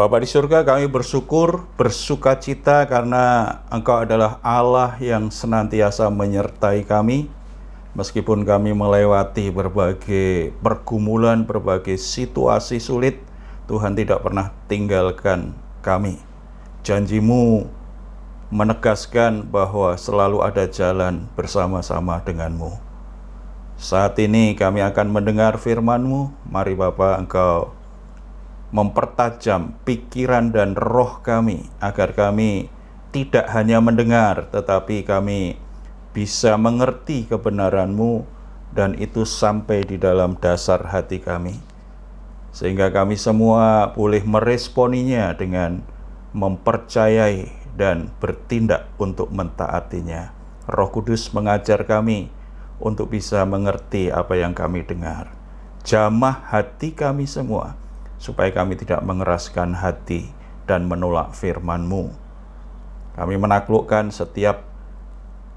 Bapa di surga kami bersyukur, bersuka cita karena Engkau adalah Allah yang senantiasa menyertai kami meskipun kami melewati berbagai pergumulan, berbagai situasi sulit, Tuhan tidak pernah tinggalkan kami. Janjimu menegaskan bahwa selalu ada jalan bersama-sama denganmu. Saat ini kami akan mendengar firman-Mu. Mari Bapak Engkau mempertajam pikiran dan roh kami agar kami tidak hanya mendengar tetapi kami bisa mengerti kebenaran-Mu dan itu sampai di dalam dasar hati kami sehingga kami semua boleh meresponinya dengan mempercayai dan bertindak untuk mentaatinya. Roh Kudus mengajar kami untuk bisa mengerti apa yang kami dengar. Jamah hati kami semua supaya kami tidak mengeraskan hati dan menolak firman-Mu. Kami menaklukkan setiap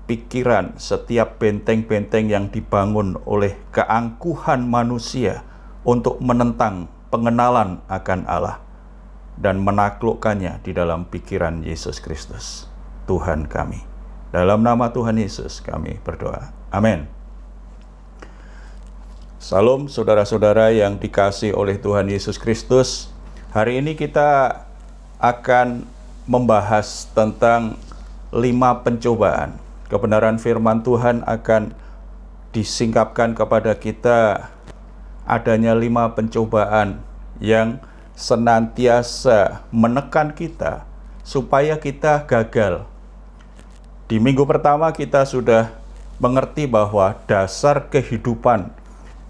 pikiran, setiap benteng-benteng yang dibangun oleh keangkuhan manusia untuk menentang pengenalan akan Allah dan menaklukkannya di dalam pikiran Yesus Kristus, Tuhan kami. Dalam nama Tuhan Yesus kami berdoa. Amin. Salam saudara-saudara yang dikasih oleh Tuhan Yesus Kristus. Hari ini kita akan membahas tentang lima pencobaan. Kebenaran firman Tuhan akan disingkapkan kepada kita adanya lima pencobaan yang senantiasa menekan kita supaya kita gagal. Di minggu pertama kita sudah mengerti bahwa dasar kehidupan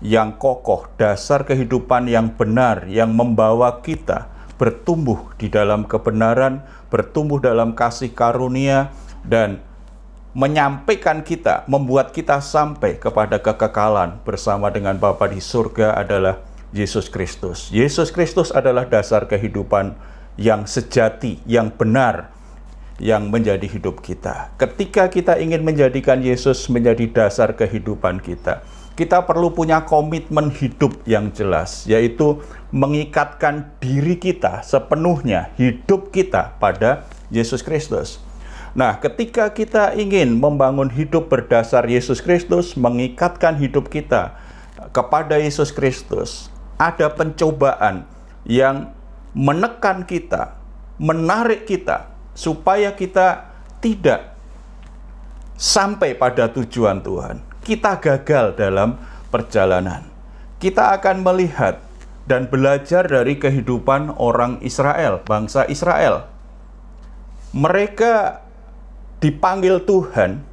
yang kokoh, dasar kehidupan yang benar yang membawa kita bertumbuh di dalam kebenaran, bertumbuh dalam kasih karunia dan menyampaikan kita, membuat kita sampai kepada kekekalan bersama dengan Bapa di surga adalah Yesus Kristus. Yesus Kristus adalah dasar kehidupan yang sejati, yang benar, yang menjadi hidup kita. Ketika kita ingin menjadikan Yesus menjadi dasar kehidupan kita, kita perlu punya komitmen hidup yang jelas, yaitu mengikatkan diri kita sepenuhnya, hidup kita pada Yesus Kristus. Nah, ketika kita ingin membangun hidup berdasar Yesus Kristus, mengikatkan hidup kita kepada Yesus Kristus, ada pencobaan yang menekan kita, menarik kita, supaya kita tidak sampai pada tujuan Tuhan kita gagal dalam perjalanan. Kita akan melihat dan belajar dari kehidupan orang Israel, bangsa Israel. Mereka dipanggil Tuhan.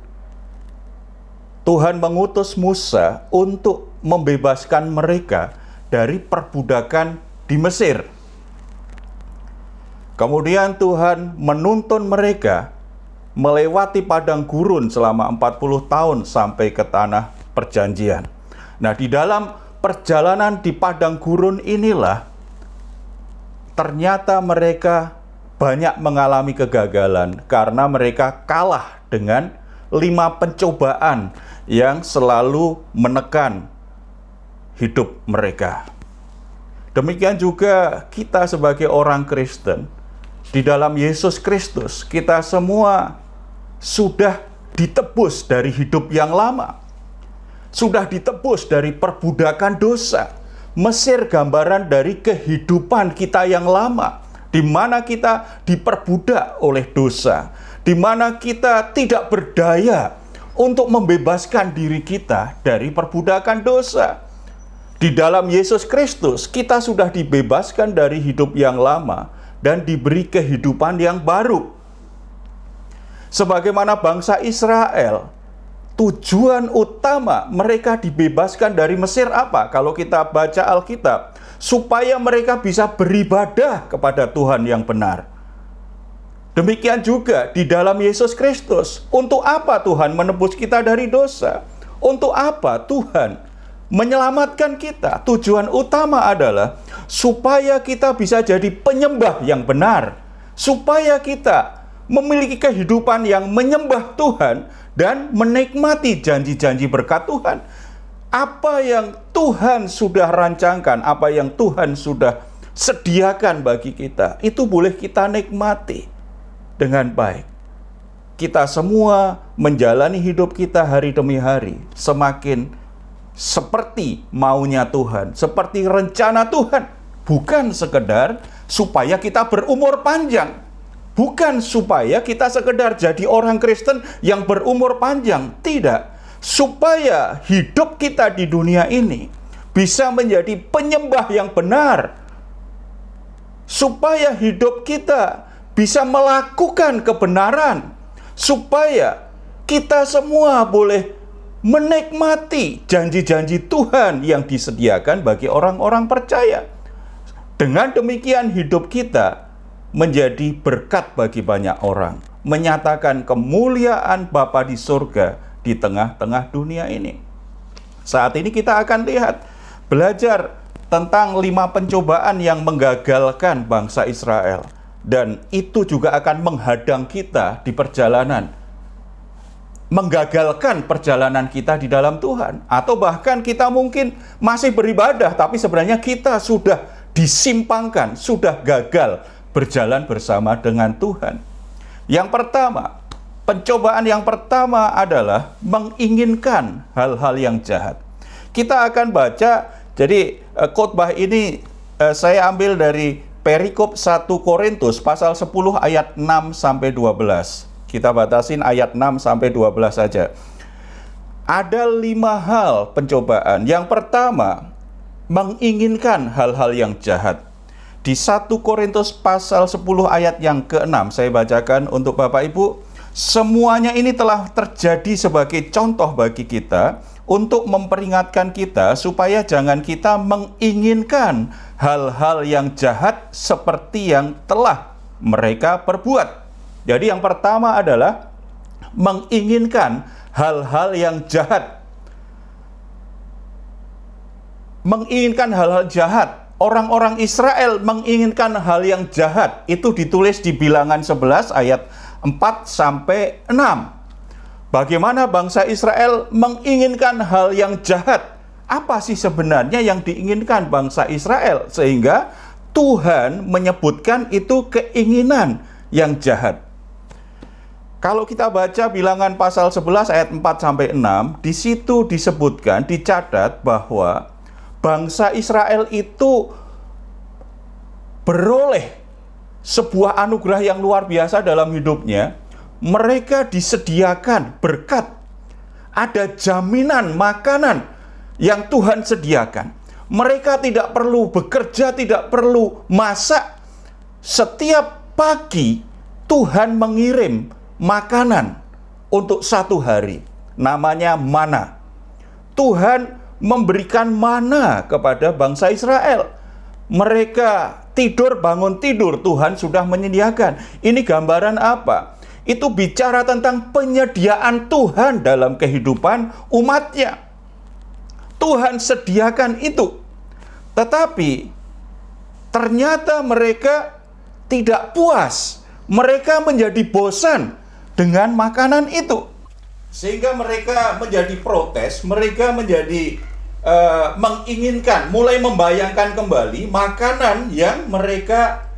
Tuhan mengutus Musa untuk membebaskan mereka dari perbudakan di Mesir. Kemudian Tuhan menuntun mereka melewati padang gurun selama 40 tahun sampai ke tanah perjanjian. Nah, di dalam perjalanan di padang gurun inilah ternyata mereka banyak mengalami kegagalan karena mereka kalah dengan lima pencobaan yang selalu menekan hidup mereka. Demikian juga kita sebagai orang Kristen, di dalam Yesus Kristus, kita semua sudah ditebus dari hidup yang lama, sudah ditebus dari perbudakan dosa. Mesir gambaran dari kehidupan kita yang lama, di mana kita diperbudak oleh dosa, di mana kita tidak berdaya untuk membebaskan diri kita dari perbudakan dosa. Di dalam Yesus Kristus, kita sudah dibebaskan dari hidup yang lama dan diberi kehidupan yang baru sebagaimana bangsa Israel, tujuan utama mereka dibebaskan dari Mesir apa? Kalau kita baca Alkitab, supaya mereka bisa beribadah kepada Tuhan yang benar. Demikian juga di dalam Yesus Kristus. Untuk apa Tuhan menebus kita dari dosa? Untuk apa Tuhan menyelamatkan kita? Tujuan utama adalah supaya kita bisa jadi penyembah yang benar, supaya kita memiliki kehidupan yang menyembah Tuhan dan menikmati janji-janji berkat Tuhan. Apa yang Tuhan sudah rancangkan, apa yang Tuhan sudah sediakan bagi kita, itu boleh kita nikmati dengan baik. Kita semua menjalani hidup kita hari demi hari semakin seperti maunya Tuhan, seperti rencana Tuhan, bukan sekedar supaya kita berumur panjang, bukan supaya kita sekedar jadi orang Kristen yang berumur panjang, tidak, supaya hidup kita di dunia ini bisa menjadi penyembah yang benar, supaya hidup kita bisa melakukan kebenaran, supaya kita semua boleh menikmati janji-janji Tuhan yang disediakan bagi orang-orang percaya. Dengan demikian, hidup kita menjadi berkat bagi banyak orang, menyatakan kemuliaan Bapa di surga di tengah-tengah dunia ini. Saat ini kita akan lihat, belajar tentang lima pencobaan yang menggagalkan bangsa Israel, dan itu juga akan menghadang kita di perjalanan, menggagalkan perjalanan kita di dalam Tuhan, atau bahkan kita mungkin masih beribadah, tapi sebenarnya kita sudah disimpangkan, sudah gagal berjalan bersama dengan Tuhan. Yang pertama, pencobaan yang pertama adalah menginginkan hal-hal yang jahat. Kita akan baca jadi uh, khotbah ini uh, saya ambil dari perikop 1 Korintus pasal 10 ayat 6 sampai 12. Kita batasin ayat 6 sampai 12 saja. Ada lima hal pencobaan. Yang pertama, menginginkan hal-hal yang jahat. Di 1 Korintus pasal 10 ayat yang ke-6 saya bacakan untuk Bapak Ibu. Semuanya ini telah terjadi sebagai contoh bagi kita untuk memperingatkan kita supaya jangan kita menginginkan hal-hal yang jahat seperti yang telah mereka perbuat. Jadi yang pertama adalah menginginkan hal-hal yang jahat. Menginginkan hal-hal jahat. Orang-orang Israel menginginkan hal yang jahat. Itu ditulis di bilangan 11 ayat 4 sampai 6. Bagaimana bangsa Israel menginginkan hal yang jahat? Apa sih sebenarnya yang diinginkan bangsa Israel sehingga Tuhan menyebutkan itu keinginan yang jahat? Kalau kita baca bilangan pasal 11 ayat 4 sampai 6, di situ disebutkan, dicatat bahwa bangsa Israel itu beroleh sebuah anugerah yang luar biasa dalam hidupnya, mereka disediakan berkat, ada jaminan makanan yang Tuhan sediakan. Mereka tidak perlu bekerja, tidak perlu masak. Setiap pagi Tuhan mengirim makanan untuk satu hari, namanya mana. Tuhan memberikan mana kepada bangsa Israel. Mereka tidur bangun tidur, Tuhan sudah menyediakan. Ini gambaran apa? itu bicara tentang penyediaan Tuhan dalam kehidupan umatnya. Tuhan sediakan itu. Tetapi ternyata mereka tidak puas. Mereka menjadi bosan dengan makanan itu. Sehingga mereka menjadi protes, mereka menjadi uh, menginginkan, mulai membayangkan kembali makanan yang mereka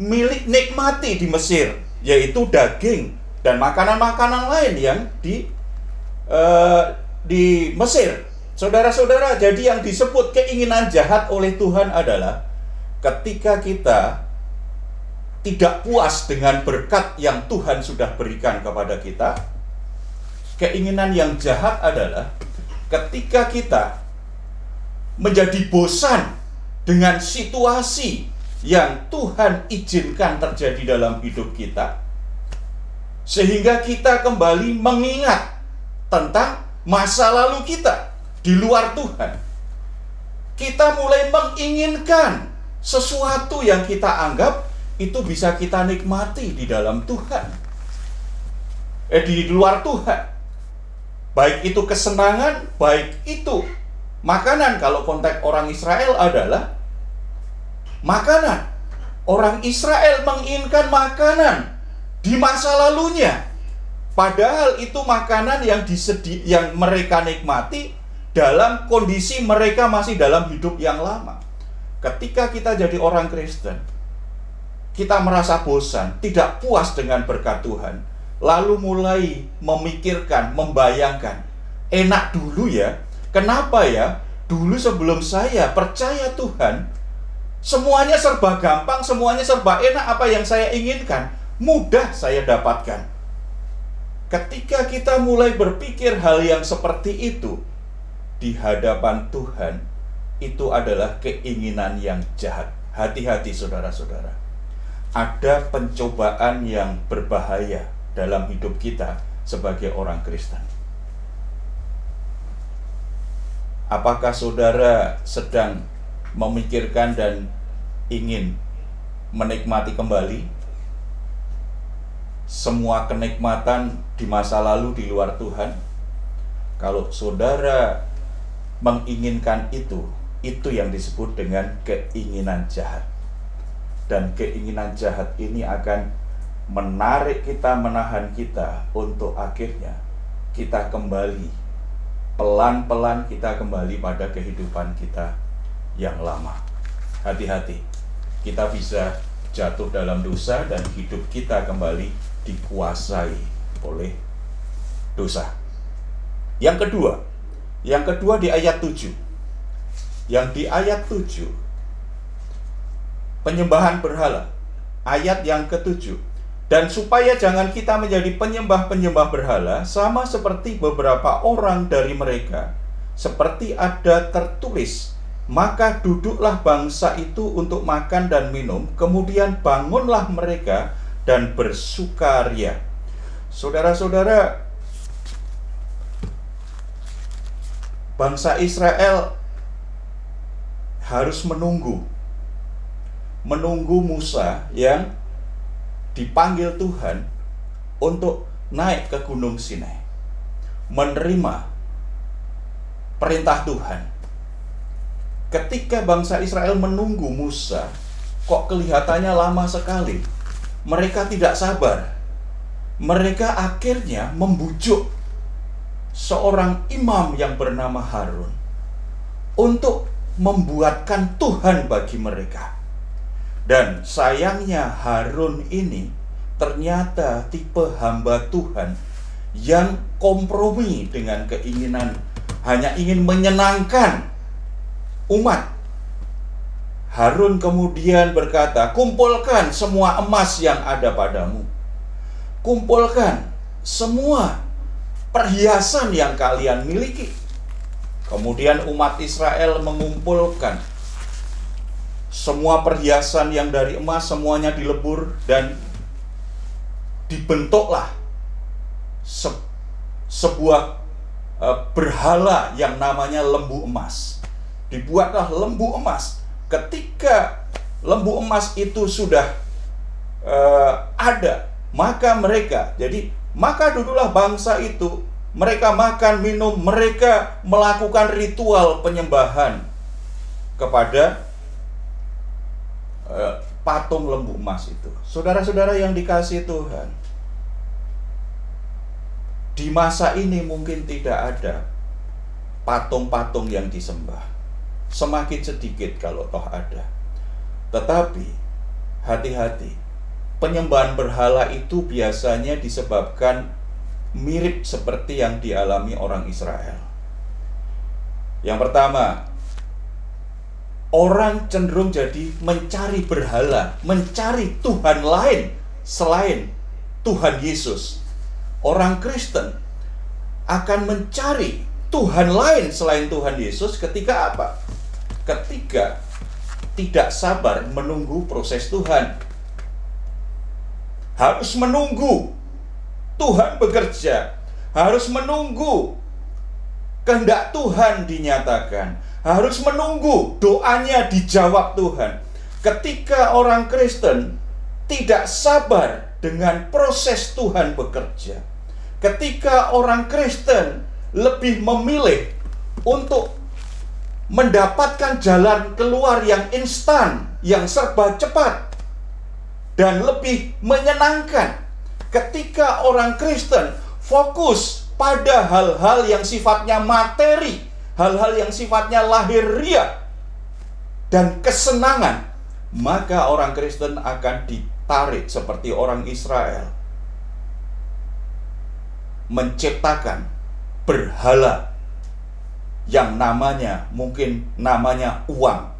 milik nikmati di Mesir yaitu daging dan makanan-makanan lain yang di uh, di Mesir. Saudara-saudara, jadi yang disebut keinginan jahat oleh Tuhan adalah ketika kita tidak puas dengan berkat yang Tuhan sudah berikan kepada kita, keinginan yang jahat adalah ketika kita menjadi bosan dengan situasi yang Tuhan izinkan terjadi dalam hidup kita, sehingga kita kembali mengingat tentang masa lalu kita di luar Tuhan. Kita mulai menginginkan sesuatu yang kita anggap itu bisa kita nikmati di dalam Tuhan, eh, di luar Tuhan. Baik itu kesenangan, baik itu makanan. Kalau konteks orang Israel adalah makanan. Orang Israel menginginkan makanan di masa lalunya. Padahal itu makanan yang disedi yang mereka nikmati dalam kondisi mereka masih dalam hidup yang lama. ketika kita jadi orang Kristen, kita merasa bosan, tidak puas dengan berkat Tuhan, lalu mulai memikirkan, membayangkan, enak dulu ya, kenapa ya? Dulu sebelum saya percaya Tuhan, semuanya serba gampang, semuanya serba enak apa yang saya inginkan, mudah saya dapatkan. Ketika kita mulai berpikir hal yang seperti itu di hadapan Tuhan, itu adalah keinginan yang jahat. Hati-hati saudara-saudara. Ada pencobaan yang berbahaya dalam hidup kita sebagai orang Kristen. Apakah saudara sedang memikirkan dan ingin menikmati kembali semua kenikmatan di masa lalu di luar Tuhan? Kalau saudara menginginkan itu, itu yang disebut dengan keinginan jahat. Dan keinginan jahat ini akan menarik kita, menahan kita untuk akhirnya kita kembali pelan-pelan kita kembali pada kehidupan kita yang lama. Hati-hati, kita bisa jatuh dalam dosa dan hidup kita kembali dikuasai oleh dosa. Yang kedua, yang kedua di ayat 7. Yang di ayat 7 penyembahan berhala. Ayat yang ketujuh dan supaya jangan kita menjadi penyembah-penyembah berhala, sama seperti beberapa orang dari mereka, seperti ada tertulis, maka duduklah bangsa itu untuk makan dan minum, kemudian bangunlah mereka dan bersukaria. Saudara-saudara, bangsa Israel harus menunggu, menunggu Musa yang dipanggil Tuhan untuk naik ke Gunung Sinai, menerima perintah Tuhan. Ketika bangsa Israel menunggu Musa, kok kelihatannya lama sekali. Mereka tidak sabar. Mereka akhirnya membujuk seorang imam yang bernama Harun untuk membuatkan Tuhan bagi mereka. Dan sayangnya Harun ini ternyata tipe hamba Tuhan yang kompromi dengan keinginan hanya ingin menyenangkan umat. Harun kemudian berkata, "Kumpulkan semua emas yang ada padamu. Kumpulkan semua perhiasan yang kalian miliki." Kemudian umat Israel mengumpulkan semua perhiasan yang dari emas semuanya dilebur dan dibentuklah se sebuah uh, berhala yang namanya lembu emas. Dibuatlah lembu emas. Ketika lembu emas itu sudah uh, ada, maka mereka jadi maka duduklah bangsa itu mereka makan minum, mereka melakukan ritual penyembahan kepada Eh, patung lembu emas itu. Saudara-saudara yang dikasih Tuhan, di masa ini mungkin tidak ada patung-patung yang disembah. Semakin sedikit kalau toh ada. Tetapi hati-hati, penyembahan berhala itu biasanya disebabkan mirip seperti yang dialami orang Israel. Yang pertama, orang cenderung jadi mencari berhala, mencari Tuhan lain selain Tuhan Yesus. Orang Kristen akan mencari Tuhan lain selain Tuhan Yesus ketika apa? Ketika tidak sabar menunggu proses Tuhan. Harus menunggu Tuhan bekerja, harus menunggu kehendak Tuhan dinyatakan harus menunggu doanya dijawab Tuhan. Ketika orang Kristen tidak sabar dengan proses Tuhan bekerja, ketika orang Kristen lebih memilih untuk mendapatkan jalan keluar yang instan, yang serba cepat, dan lebih menyenangkan, ketika orang Kristen fokus pada hal-hal yang sifatnya materi, hal-hal yang sifatnya lahiriah, dan kesenangan, maka orang Kristen akan ditarik seperti orang Israel menciptakan berhala yang namanya mungkin namanya uang,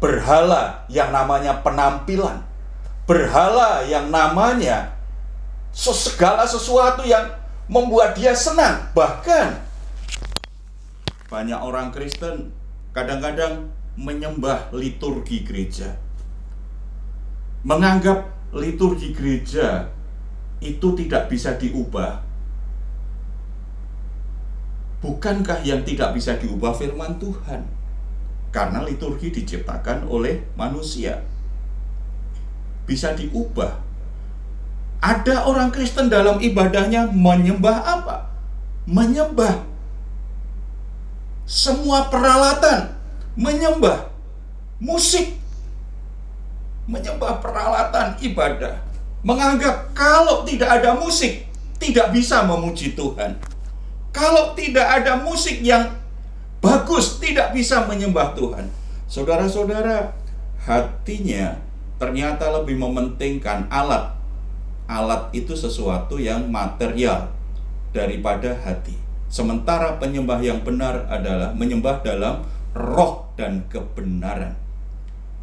berhala yang namanya penampilan, berhala yang namanya segala sesuatu yang membuat dia senang. Bahkan banyak orang Kristen kadang-kadang menyembah liturgi gereja. Menganggap liturgi gereja itu tidak bisa diubah Bukankah yang tidak bisa diubah firman Tuhan? Karena liturgi diciptakan oleh manusia. Bisa diubah. Ada orang Kristen dalam ibadahnya menyembah apa? Menyembah semua peralatan, menyembah musik, menyembah peralatan ibadah, menganggap kalau tidak ada musik tidak bisa memuji Tuhan. Kalau tidak ada musik yang bagus, tidak bisa menyembah Tuhan. Saudara-saudara, hatinya ternyata lebih mementingkan alat. Alat itu sesuatu yang material daripada hati. Sementara penyembah yang benar adalah menyembah dalam roh dan kebenaran.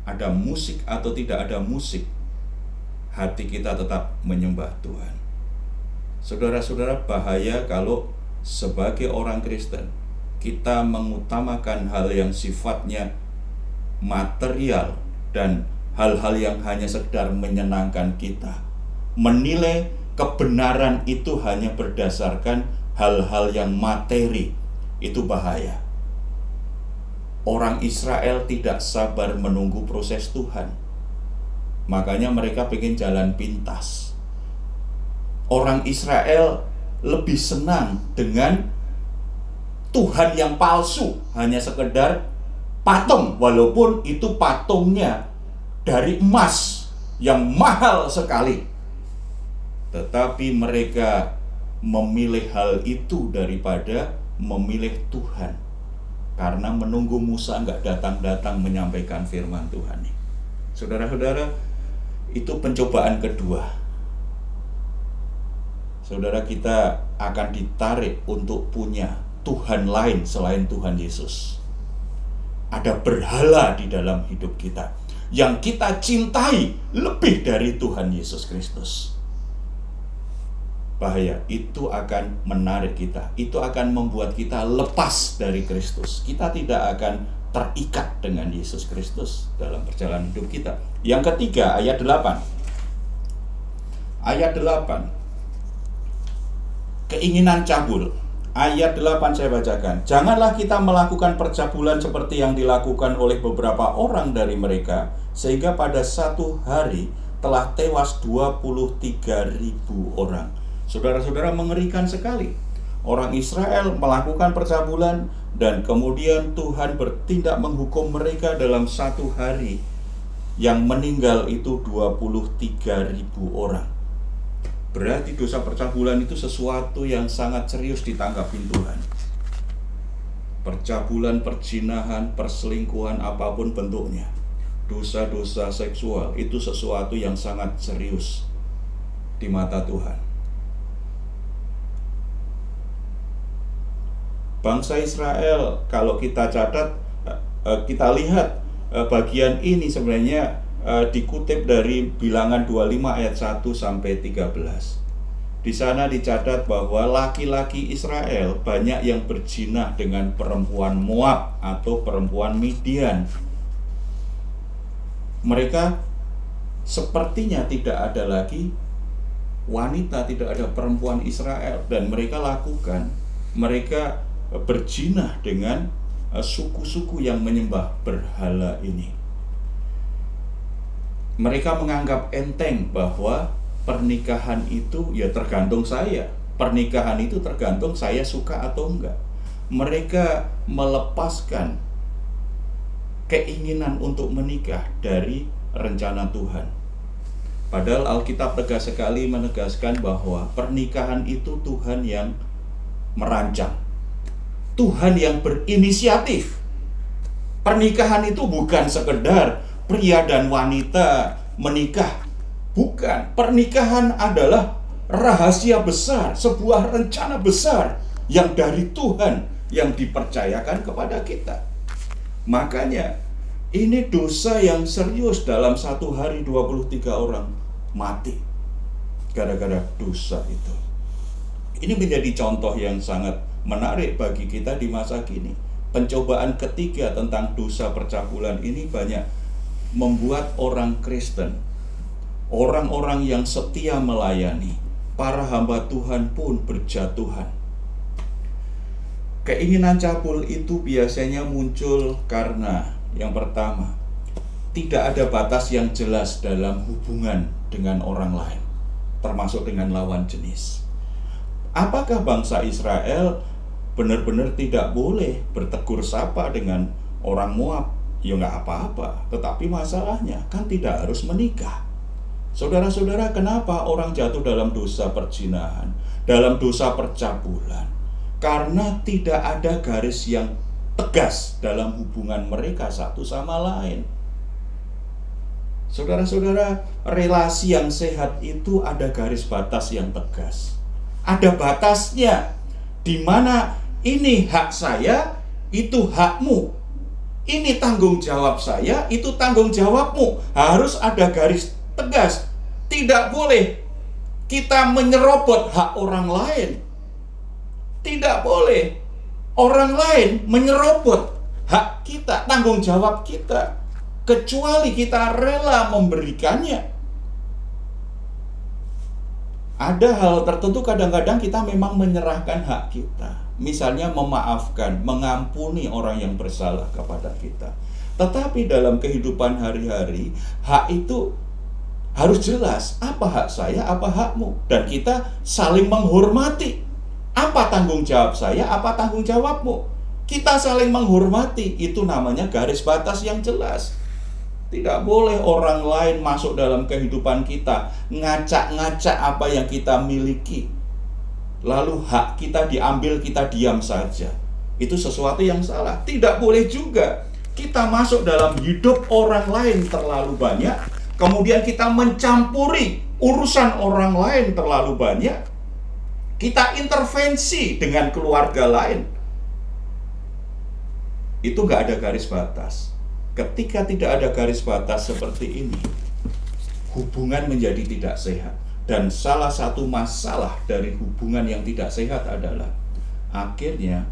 Ada musik atau tidak ada musik, hati kita tetap menyembah Tuhan. Saudara-saudara, bahaya kalau sebagai orang Kristen, kita mengutamakan hal yang sifatnya material dan hal-hal yang hanya sekedar menyenangkan kita. Menilai kebenaran itu hanya berdasarkan hal-hal yang materi, itu bahaya. Orang Israel tidak sabar menunggu proses Tuhan. Makanya mereka ingin jalan pintas. Orang Israel lebih senang dengan Tuhan yang palsu hanya sekedar patung walaupun itu patungnya dari emas yang mahal sekali tetapi mereka memilih hal itu daripada memilih Tuhan karena menunggu Musa nggak datang-datang menyampaikan firman Tuhan saudara-saudara itu pencobaan kedua saudara kita akan ditarik untuk punya Tuhan lain selain Tuhan Yesus. Ada berhala di dalam hidup kita yang kita cintai lebih dari Tuhan Yesus Kristus. Bahaya, itu akan menarik kita. Itu akan membuat kita lepas dari Kristus. Kita tidak akan terikat dengan Yesus Kristus dalam perjalanan hidup kita. Yang ketiga, ayat 8. Ayat 8 keinginan cabul. Ayat 8 saya bacakan. Janganlah kita melakukan percabulan seperti yang dilakukan oleh beberapa orang dari mereka, sehingga pada satu hari telah tewas 23 ribu orang. Saudara-saudara mengerikan sekali. Orang Israel melakukan percabulan dan kemudian Tuhan bertindak menghukum mereka dalam satu hari. Yang meninggal itu 23 ribu orang. Berarti dosa percabulan itu sesuatu yang sangat serius ditanggapi Tuhan. Percabulan, perjinahan, perselingkuhan apa pun bentuknya. Dosa-dosa seksual itu sesuatu yang sangat serius di mata Tuhan. Bangsa Israel kalau kita catat eh, eh, kita lihat eh, bagian ini sebenarnya dikutip dari bilangan 25 ayat 1 sampai 13. Di sana dicatat bahwa laki-laki Israel banyak yang berjinah dengan perempuan Moab atau perempuan Midian. Mereka sepertinya tidak ada lagi wanita, tidak ada perempuan Israel dan mereka lakukan mereka berjinah dengan eh, suku-suku yang menyembah berhala ini mereka menganggap enteng bahwa pernikahan itu ya tergantung saya. Pernikahan itu tergantung saya suka atau enggak. Mereka melepaskan keinginan untuk menikah dari rencana Tuhan. Padahal Alkitab tegas sekali menegaskan bahwa pernikahan itu Tuhan yang merancang. Tuhan yang berinisiatif. Pernikahan itu bukan sekedar pria dan wanita menikah. Bukan. Pernikahan adalah rahasia besar, sebuah rencana besar yang dari Tuhan yang dipercayakan kepada kita. Makanya ini dosa yang serius dalam satu hari 23 orang mati gara-gara dosa itu. Ini menjadi contoh yang sangat menarik bagi kita di masa kini. Pencobaan ketiga tentang dosa percabulan ini banyak membuat orang Kristen, orang-orang yang setia melayani, para hamba Tuhan pun berjatuhan. Keinginan cabul itu biasanya muncul karena yang pertama, tidak ada batas yang jelas dalam hubungan dengan orang lain, termasuk dengan lawan jenis. Apakah bangsa Israel benar-benar tidak boleh bertegur sapa dengan orang Moab? Ya nggak apa-apa, tetapi masalahnya kan tidak harus menikah. Saudara-saudara, kenapa orang jatuh dalam dosa perjinahan, dalam dosa percabulan? karena tidak ada garis yang tegas dalam hubungan mereka satu sama lain. Saudara-saudara, relasi yang sehat itu ada garis batas yang tegas. Ada batasnya di mana ini hak saya, itu hakmu. Ini tanggung jawab saya, itu tanggung jawabmu. Harus ada garis tegas. Tidak boleh kita menyerobot hak orang lain tidak boleh orang lain menyerobot hak kita, tanggung jawab kita, kecuali kita rela memberikannya. Ada hal tertentu kadang-kadang kita memang menyerahkan hak kita. Misalnya memaafkan, mengampuni orang yang bersalah kepada kita. Tetapi dalam kehidupan hari-hari, hak itu harus jelas apa hak saya, apa hakmu. Dan kita saling menghormati apa tanggung jawab saya, apa tanggung jawabmu? Kita saling menghormati, itu namanya garis batas yang jelas. Tidak boleh orang lain masuk dalam kehidupan kita, ngacak-ngacak apa yang kita miliki. Lalu hak kita diambil, kita diam saja. Itu sesuatu yang salah. Tidak boleh juga kita masuk dalam hidup orang lain terlalu banyak, kemudian kita mencampuri urusan orang lain terlalu banyak, kita intervensi dengan keluarga lain. Itu nggak ada garis batas. Ketika tidak ada garis batas seperti ini, hubungan menjadi tidak sehat. Dan salah satu masalah dari hubungan yang tidak sehat adalah akhirnya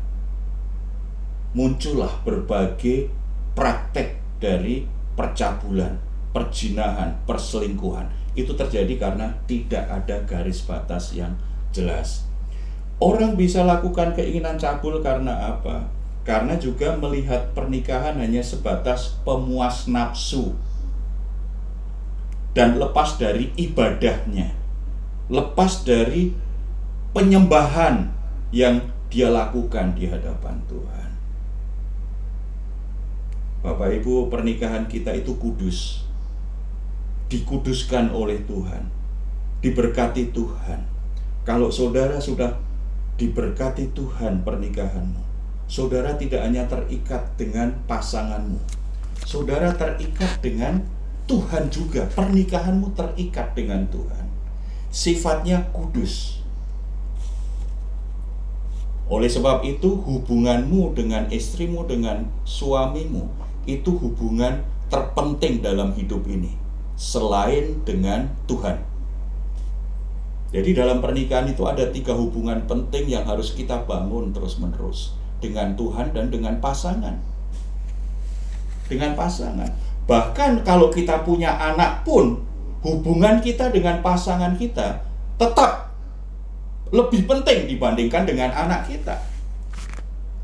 muncullah berbagai praktek dari percabulan, perjinahan, perselingkuhan. Itu terjadi karena tidak ada garis batas yang jelas. Orang bisa lakukan keinginan cabul karena apa? Karena juga melihat pernikahan hanya sebatas pemuas nafsu dan lepas dari ibadahnya, lepas dari penyembahan yang dia lakukan di hadapan Tuhan. Bapak Ibu, pernikahan kita itu kudus, dikuduskan oleh Tuhan, diberkati Tuhan kalau saudara sudah diberkati Tuhan pernikahanmu, saudara tidak hanya terikat dengan pasanganmu, saudara terikat dengan Tuhan juga. Pernikahanmu terikat dengan Tuhan. Sifatnya kudus. Oleh sebab itu, hubunganmu dengan istrimu, dengan suamimu, itu hubungan terpenting dalam hidup ini, selain dengan Tuhan. Jadi dalam pernikahan itu ada tiga hubungan penting yang harus kita bangun terus-menerus dengan Tuhan dan dengan pasangan. Dengan pasangan. Bahkan kalau kita punya anak pun hubungan kita dengan pasangan kita tetap lebih penting dibandingkan dengan anak kita.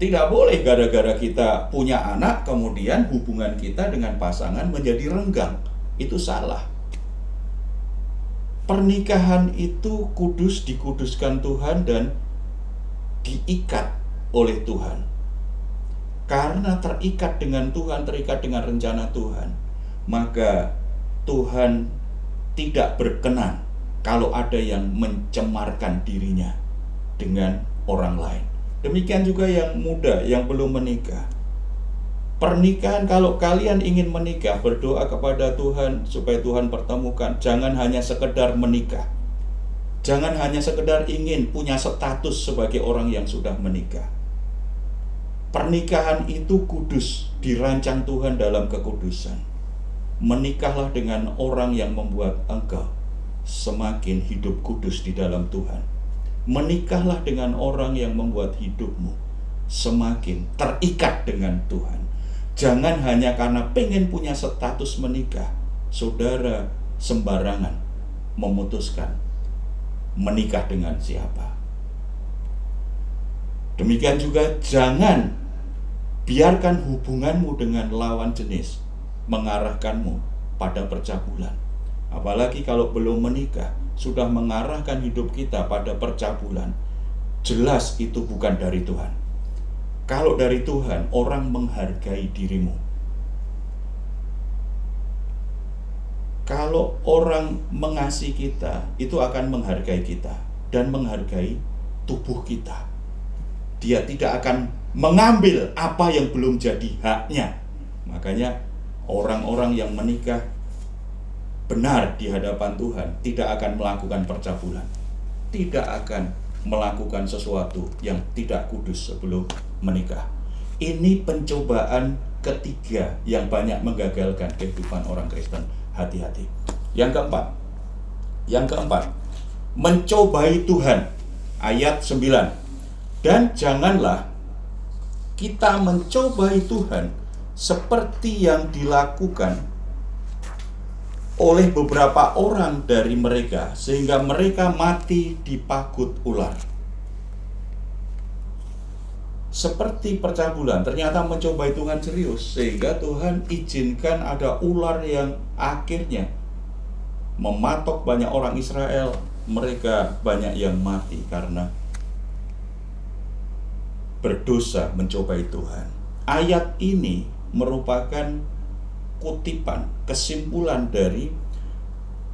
Tidak boleh gara-gara kita punya anak kemudian hubungan kita dengan pasangan menjadi renggang. Itu salah pernikahan itu kudus dikuduskan Tuhan dan diikat oleh Tuhan. Karena terikat dengan Tuhan, terikat dengan rencana Tuhan, maka Tuhan tidak berkenan kalau ada yang mencemarkan dirinya dengan orang lain. Demikian juga yang muda yang belum menikah. Pernikahan kalau kalian ingin menikah berdoa kepada Tuhan supaya Tuhan pertemukan jangan hanya sekedar menikah. Jangan hanya sekedar ingin punya status sebagai orang yang sudah menikah. Pernikahan itu kudus, dirancang Tuhan dalam kekudusan. Menikahlah dengan orang yang membuat engkau semakin hidup kudus di dalam Tuhan. Menikahlah dengan orang yang membuat hidupmu semakin terikat dengan Tuhan Jangan hanya karena pengen punya status menikah, saudara sembarangan memutuskan menikah dengan siapa. Demikian juga jangan biarkan hubunganmu dengan lawan jenis mengarahkanmu pada percabulan. Apalagi kalau belum menikah, sudah mengarahkan hidup kita pada percabulan. Jelas itu bukan dari Tuhan. Kalau dari Tuhan, orang menghargai dirimu. Kalau orang mengasihi kita, itu akan menghargai kita dan menghargai tubuh kita. Dia tidak akan mengambil apa yang belum jadi haknya. Makanya orang-orang yang menikah benar di hadapan Tuhan tidak akan melakukan percabulan. Tidak akan melakukan sesuatu yang tidak kudus sebelum menikah. Ini pencobaan ketiga yang banyak menggagalkan kehidupan orang Kristen. Hati-hati. Yang keempat. Yang keempat, mencobai Tuhan. Ayat 9. Dan janganlah kita mencobai Tuhan seperti yang dilakukan oleh beberapa orang dari mereka sehingga mereka mati di pagut ular. Seperti percabulan ternyata mencoba Tuhan serius sehingga Tuhan izinkan ada ular yang akhirnya mematok banyak orang Israel mereka banyak yang mati karena berdosa mencobai Tuhan. Ayat ini merupakan kutipan kesimpulan dari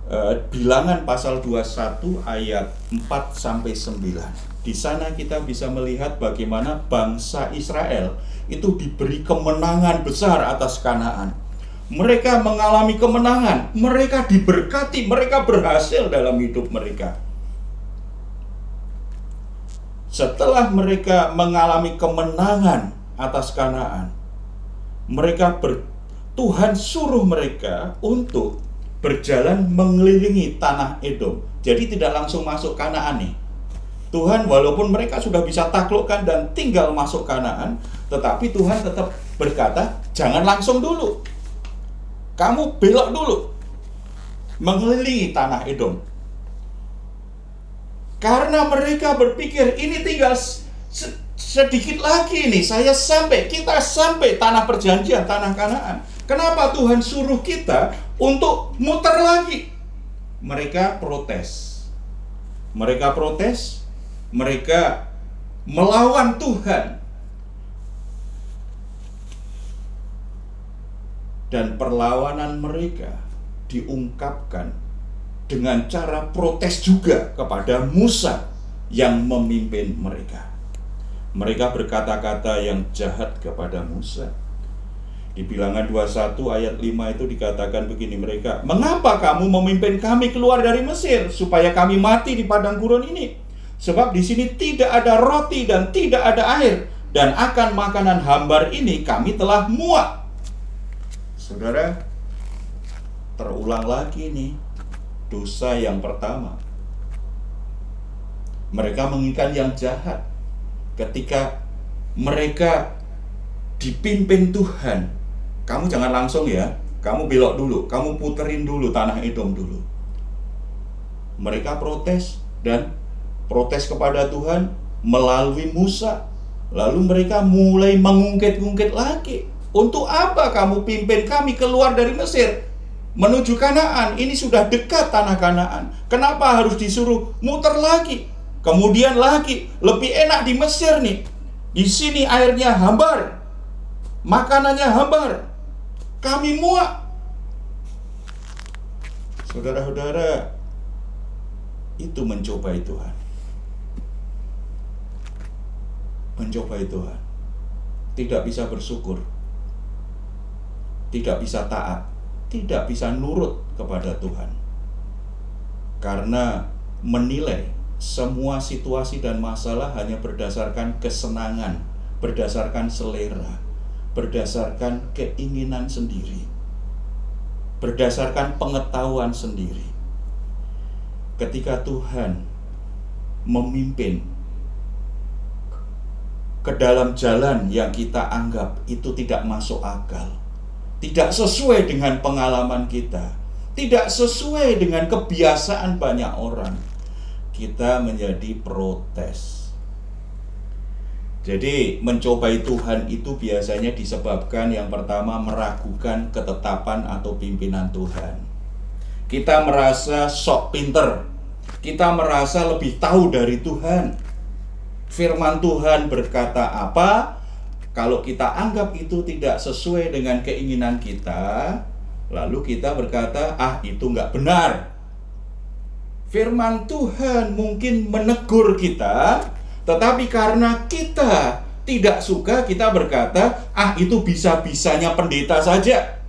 uh, bilangan pasal 21 ayat 4 sampai 9 di sana kita bisa melihat bagaimana bangsa Israel itu diberi kemenangan besar atas Kanaan. Mereka mengalami kemenangan, mereka diberkati, mereka berhasil dalam hidup mereka. Setelah mereka mengalami kemenangan atas Kanaan, mereka ber, Tuhan suruh mereka untuk berjalan mengelilingi tanah Edom. Jadi tidak langsung masuk Kanaan nih Tuhan walaupun mereka sudah bisa taklukkan dan tinggal masuk Kanaan, tetapi Tuhan tetap berkata, jangan langsung dulu. Kamu belok dulu. Mengelilingi tanah Edom. Karena mereka berpikir ini tinggal sedikit lagi nih saya sampai kita sampai tanah perjanjian tanah Kanaan. Kenapa Tuhan suruh kita untuk muter lagi? Mereka protes. Mereka protes mereka melawan Tuhan dan perlawanan mereka diungkapkan dengan cara protes juga kepada Musa yang memimpin mereka. Mereka berkata-kata yang jahat kepada Musa. Di bilangan 21 ayat 5 itu dikatakan begini mereka, "Mengapa kamu memimpin kami keluar dari Mesir supaya kami mati di padang gurun ini?" Sebab di sini tidak ada roti dan tidak ada air dan akan makanan hambar ini kami telah muak. Saudara, terulang lagi nih dosa yang pertama. Mereka menginginkan yang jahat ketika mereka dipimpin Tuhan. Kamu jangan langsung ya, kamu belok dulu, kamu puterin dulu tanah Edom dulu. Mereka protes dan protes kepada Tuhan melalui Musa. Lalu mereka mulai mengungkit-ungkit lagi. Untuk apa kamu pimpin kami keluar dari Mesir? Menuju Kanaan, ini sudah dekat tanah Kanaan. Kenapa harus disuruh muter lagi? Kemudian lagi, lebih enak di Mesir nih. Di sini airnya hambar. Makanannya hambar. Kami muak. Saudara-saudara, itu mencobai Tuhan. mencobai Tuhan tidak bisa bersyukur tidak bisa taat, tidak bisa nurut kepada Tuhan. Karena menilai semua situasi dan masalah hanya berdasarkan kesenangan, berdasarkan selera, berdasarkan keinginan sendiri, berdasarkan pengetahuan sendiri. Ketika Tuhan memimpin ke dalam jalan yang kita anggap itu tidak masuk akal, tidak sesuai dengan pengalaman kita, tidak sesuai dengan kebiasaan banyak orang, kita menjadi protes. Jadi, mencobai Tuhan itu biasanya disebabkan yang pertama meragukan ketetapan atau pimpinan Tuhan. Kita merasa sok pinter, kita merasa lebih tahu dari Tuhan firman Tuhan berkata apa, kalau kita anggap itu tidak sesuai dengan keinginan kita, lalu kita berkata, ah itu nggak benar. Firman Tuhan mungkin menegur kita, tetapi karena kita tidak suka, kita berkata, ah itu bisa-bisanya pendeta saja.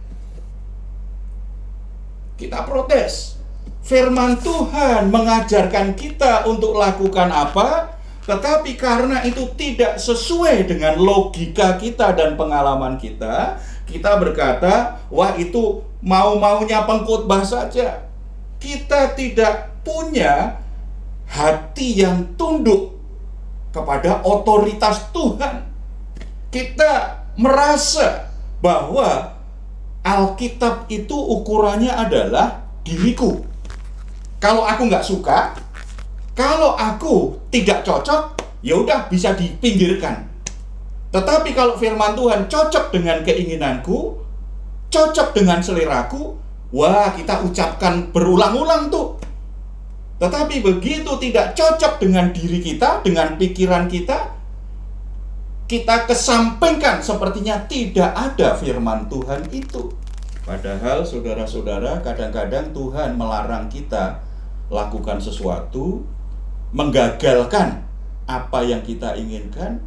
Kita protes. Firman Tuhan mengajarkan kita untuk lakukan apa? Tetapi karena itu tidak sesuai dengan logika kita dan pengalaman kita, kita berkata, "Wah, itu mau-maunya pengkhotbah saja." Kita tidak punya hati yang tunduk kepada otoritas Tuhan. Kita merasa bahwa Alkitab itu ukurannya adalah diriku. Kalau aku nggak suka, kalau aku tidak cocok, ya udah bisa dipinggirkan. Tetapi kalau firman Tuhan cocok dengan keinginanku, cocok dengan seleraku, wah kita ucapkan berulang-ulang tuh. Tetapi begitu tidak cocok dengan diri kita, dengan pikiran kita, kita kesampingkan sepertinya tidak ada firman Tuhan itu. Padahal saudara-saudara kadang-kadang Tuhan melarang kita lakukan sesuatu menggagalkan apa yang kita inginkan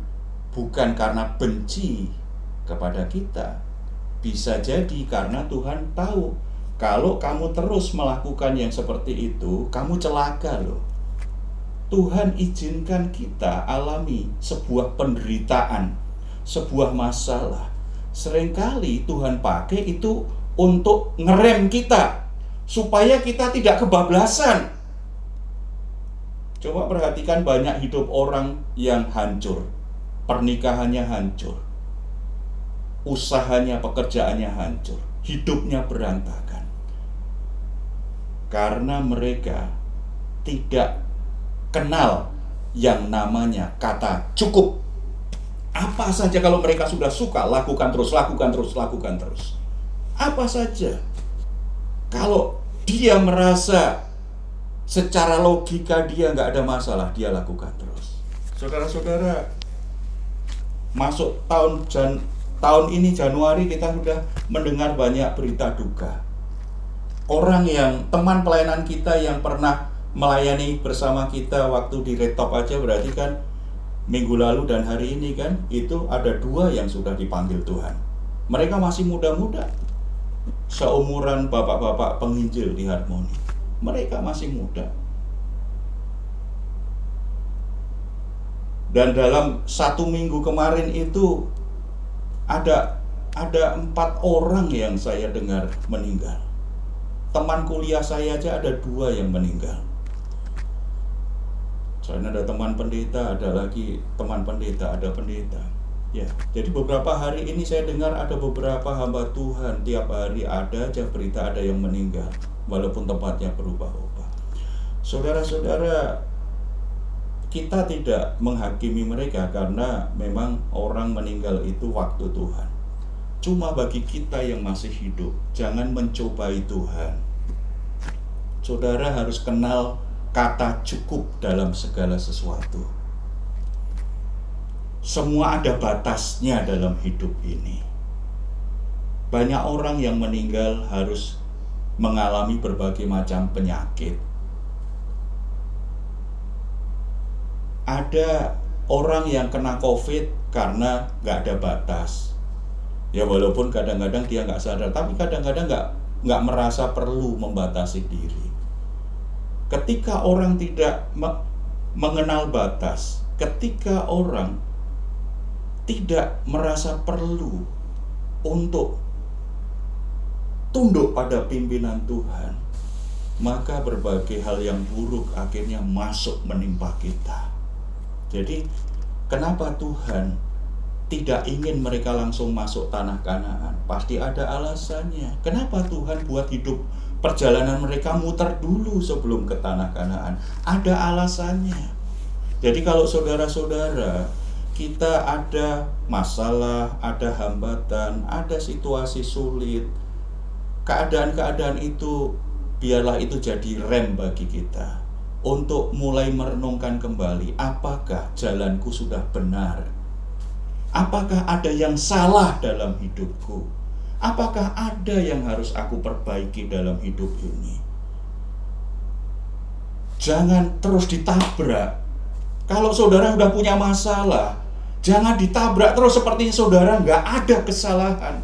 bukan karena benci kepada kita. Bisa jadi karena Tuhan tahu kalau kamu terus melakukan yang seperti itu, kamu celaka loh. Tuhan izinkan kita alami sebuah penderitaan, sebuah masalah. Seringkali Tuhan pakai itu untuk ngerem kita supaya kita tidak kebablasan Coba perhatikan banyak hidup orang yang hancur. Pernikahannya hancur. Usahanya, pekerjaannya hancur. Hidupnya berantakan. Karena mereka tidak kenal yang namanya kata cukup. Apa saja kalau mereka sudah suka, lakukan terus, lakukan terus, lakukan terus. Apa saja. Kalau dia merasa secara logika dia nggak ada masalah dia lakukan terus saudara-saudara masuk tahun Jan, tahun ini Januari kita sudah mendengar banyak berita duka orang yang teman pelayanan kita yang pernah melayani bersama kita waktu di retop aja berarti kan minggu lalu dan hari ini kan itu ada dua yang sudah dipanggil Tuhan mereka masih muda-muda seumuran bapak-bapak penginjil di Harmoni mereka masih muda. Dan dalam satu minggu kemarin itu ada ada empat orang yang saya dengar meninggal. Teman kuliah saya aja ada dua yang meninggal. Selain ada teman pendeta, ada lagi teman pendeta, ada pendeta. Ya, jadi beberapa hari ini saya dengar ada beberapa hamba Tuhan tiap hari ada aja berita ada yang meninggal walaupun tempatnya berubah-ubah. Saudara-saudara, kita tidak menghakimi mereka karena memang orang meninggal itu waktu Tuhan. Cuma bagi kita yang masih hidup, jangan mencobai Tuhan. Saudara harus kenal kata cukup dalam segala sesuatu. Semua ada batasnya dalam hidup ini. Banyak orang yang meninggal harus mengalami berbagai macam penyakit. Ada orang yang kena COVID karena nggak ada batas. Ya walaupun kadang-kadang dia nggak sadar, tapi kadang-kadang nggak nggak merasa perlu membatasi diri. Ketika orang tidak me mengenal batas, ketika orang tidak merasa perlu untuk tunduk pada pimpinan Tuhan, maka berbagai hal yang buruk akhirnya masuk menimpa kita. Jadi, kenapa Tuhan tidak ingin mereka langsung masuk tanah Kanaan? Pasti ada alasannya. Kenapa Tuhan buat hidup perjalanan mereka muter dulu sebelum ke tanah Kanaan? Ada alasannya. Jadi, kalau saudara-saudara kita ada masalah, ada hambatan, ada situasi sulit, keadaan-keadaan itu biarlah itu jadi rem bagi kita untuk mulai merenungkan kembali apakah jalanku sudah benar apakah ada yang salah dalam hidupku? Apakah ada yang harus aku perbaiki dalam hidup ini? Jangan terus ditabrak. Kalau saudara sudah punya masalah jangan ditabrak terus seperti saudara nggak ada kesalahan.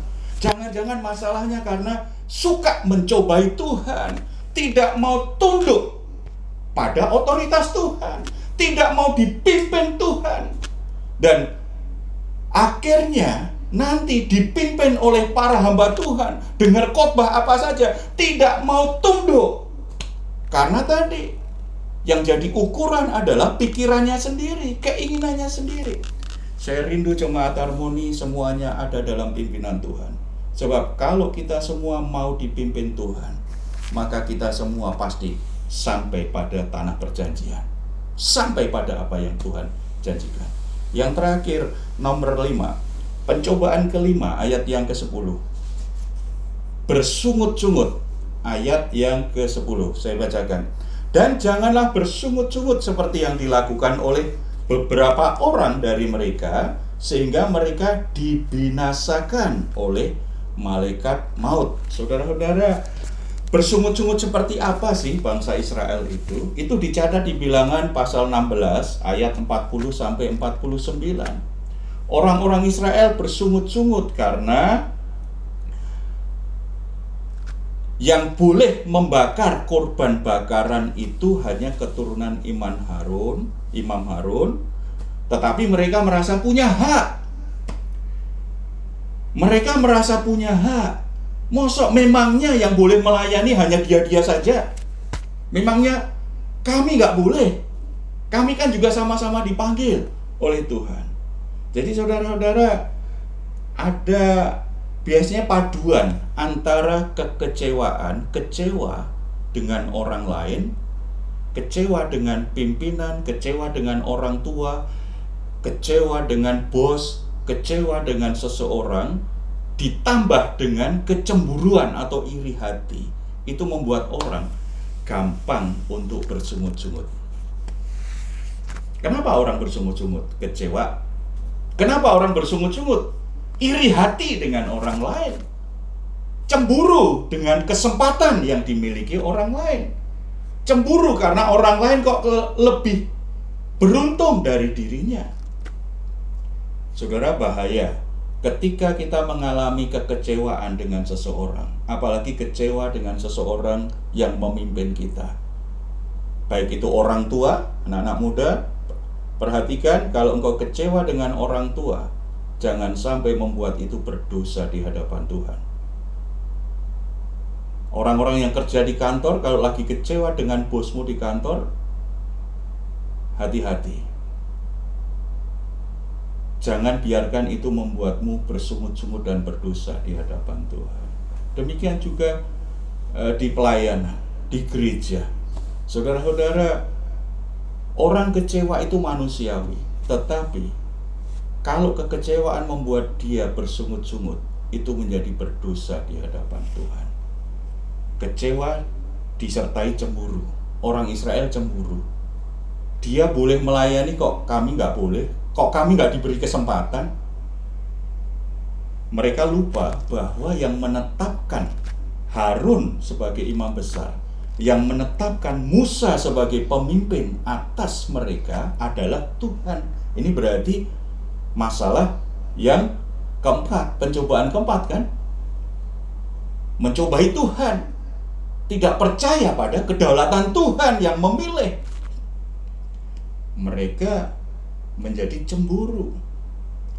Jangan-jangan masalahnya karena suka mencobai Tuhan, tidak mau tunduk pada otoritas Tuhan, tidak mau dipimpin Tuhan. Dan akhirnya nanti dipimpin oleh para hamba Tuhan, dengar khotbah apa saja, tidak mau tunduk. Karena tadi yang jadi ukuran adalah pikirannya sendiri, keinginannya sendiri. Saya rindu jemaat harmoni semuanya ada dalam pimpinan Tuhan. Sebab kalau kita semua mau dipimpin Tuhan, maka kita semua pasti sampai pada tanah perjanjian. Sampai pada apa yang Tuhan janjikan. Yang terakhir, nomor lima, pencobaan kelima ayat yang ke-10. Bersungut-sungut, ayat yang ke-10. Saya bacakan. Dan janganlah bersungut-sungut seperti yang dilakukan oleh beberapa orang dari mereka, sehingga mereka dibinasakan oleh malaikat maut. Saudara-saudara, bersungut-sungut seperti apa sih bangsa Israel itu? Itu dicatat di bilangan pasal 16 ayat 40 sampai 49. Orang-orang Israel bersungut-sungut karena yang boleh membakar korban bakaran itu hanya keturunan Iman Harun, Imam Harun, tetapi mereka merasa punya hak mereka merasa punya hak. Mosok memangnya yang boleh melayani hanya dia-dia saja? Memangnya kami nggak boleh? Kami kan juga sama-sama dipanggil oleh Tuhan. Jadi saudara-saudara, ada biasanya paduan antara kekecewaan, kecewa dengan orang lain, kecewa dengan pimpinan, kecewa dengan orang tua, kecewa dengan bos, kecewa dengan seseorang ditambah dengan kecemburuan atau iri hati itu membuat orang gampang untuk bersungut-sungut. Kenapa orang bersungut-sungut? Kecewa. Kenapa orang bersungut-sungut? Iri hati dengan orang lain. Cemburu dengan kesempatan yang dimiliki orang lain. Cemburu karena orang lain kok lebih beruntung dari dirinya. Saudara bahaya ketika kita mengalami kekecewaan dengan seseorang, apalagi kecewa dengan seseorang yang memimpin kita. Baik itu orang tua, anak-anak muda, perhatikan kalau engkau kecewa dengan orang tua, jangan sampai membuat itu berdosa di hadapan Tuhan. Orang-orang yang kerja di kantor, kalau lagi kecewa dengan bosmu di kantor, hati-hati Jangan biarkan itu membuatmu bersungut-sungut dan berdosa di hadapan Tuhan. Demikian juga e, di pelayanan, di gereja. Saudara-saudara, orang kecewa itu manusiawi, tetapi kalau kekecewaan membuat dia bersungut-sungut, itu menjadi berdosa di hadapan Tuhan. Kecewa disertai cemburu. Orang Israel cemburu. Dia boleh melayani kok, kami nggak boleh Kok kami nggak diberi kesempatan? Mereka lupa bahwa yang menetapkan Harun sebagai imam besar, yang menetapkan Musa sebagai pemimpin atas mereka adalah Tuhan. Ini berarti masalah yang keempat, pencobaan keempat kan? Mencobai Tuhan. Tidak percaya pada kedaulatan Tuhan yang memilih. Mereka menjadi cemburu.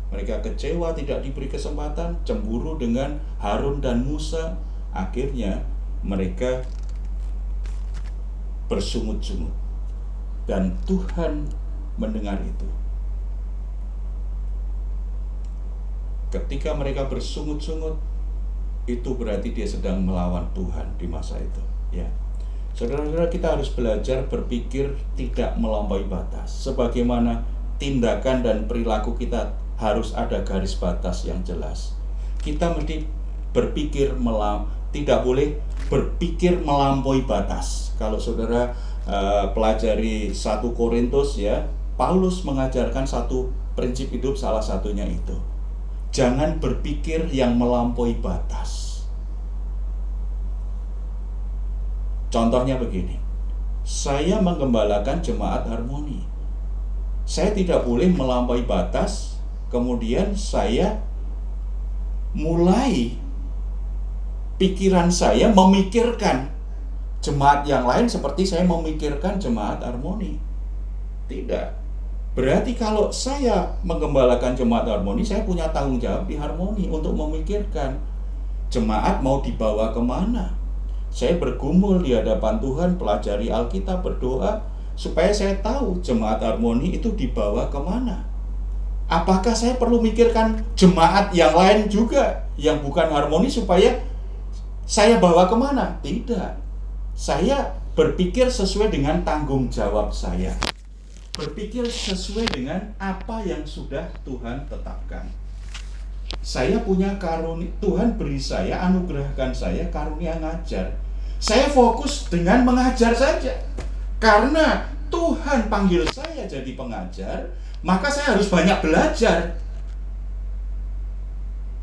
Mereka kecewa tidak diberi kesempatan, cemburu dengan Harun dan Musa. Akhirnya mereka bersungut-sungut. Dan Tuhan mendengar itu. Ketika mereka bersungut-sungut, itu berarti dia sedang melawan Tuhan di masa itu. Ya, saudara-saudara kita harus belajar berpikir tidak melampaui batas. Sebagaimana tindakan dan perilaku kita harus ada garis batas yang jelas. Kita mesti berpikir melam, tidak boleh berpikir melampaui batas. Kalau saudara uh, pelajari satu Korintus ya, Paulus mengajarkan satu prinsip hidup salah satunya itu. Jangan berpikir yang melampaui batas. Contohnya begini. Saya menggembalakan jemaat harmoni. Saya tidak boleh melampaui batas kemudian saya mulai pikiran saya memikirkan jemaat yang lain seperti saya memikirkan jemaat harmoni. Tidak. Berarti kalau saya menggembalakan jemaat harmoni, saya punya tanggung jawab di harmoni untuk memikirkan jemaat mau dibawa ke mana. Saya bergumul di hadapan Tuhan, pelajari Alkitab, berdoa, supaya saya tahu jemaat harmoni itu dibawa ke mana apakah saya perlu mikirkan jemaat yang lain juga yang bukan harmoni supaya saya bawa ke mana? Tidak. Saya berpikir sesuai dengan tanggung jawab saya. Berpikir sesuai dengan apa yang sudah Tuhan tetapkan. Saya punya karunia, Tuhan beri saya, anugerahkan saya karunia ngajar. Saya fokus dengan mengajar saja. Karena Tuhan panggil saya jadi pengajar, maka saya harus banyak belajar.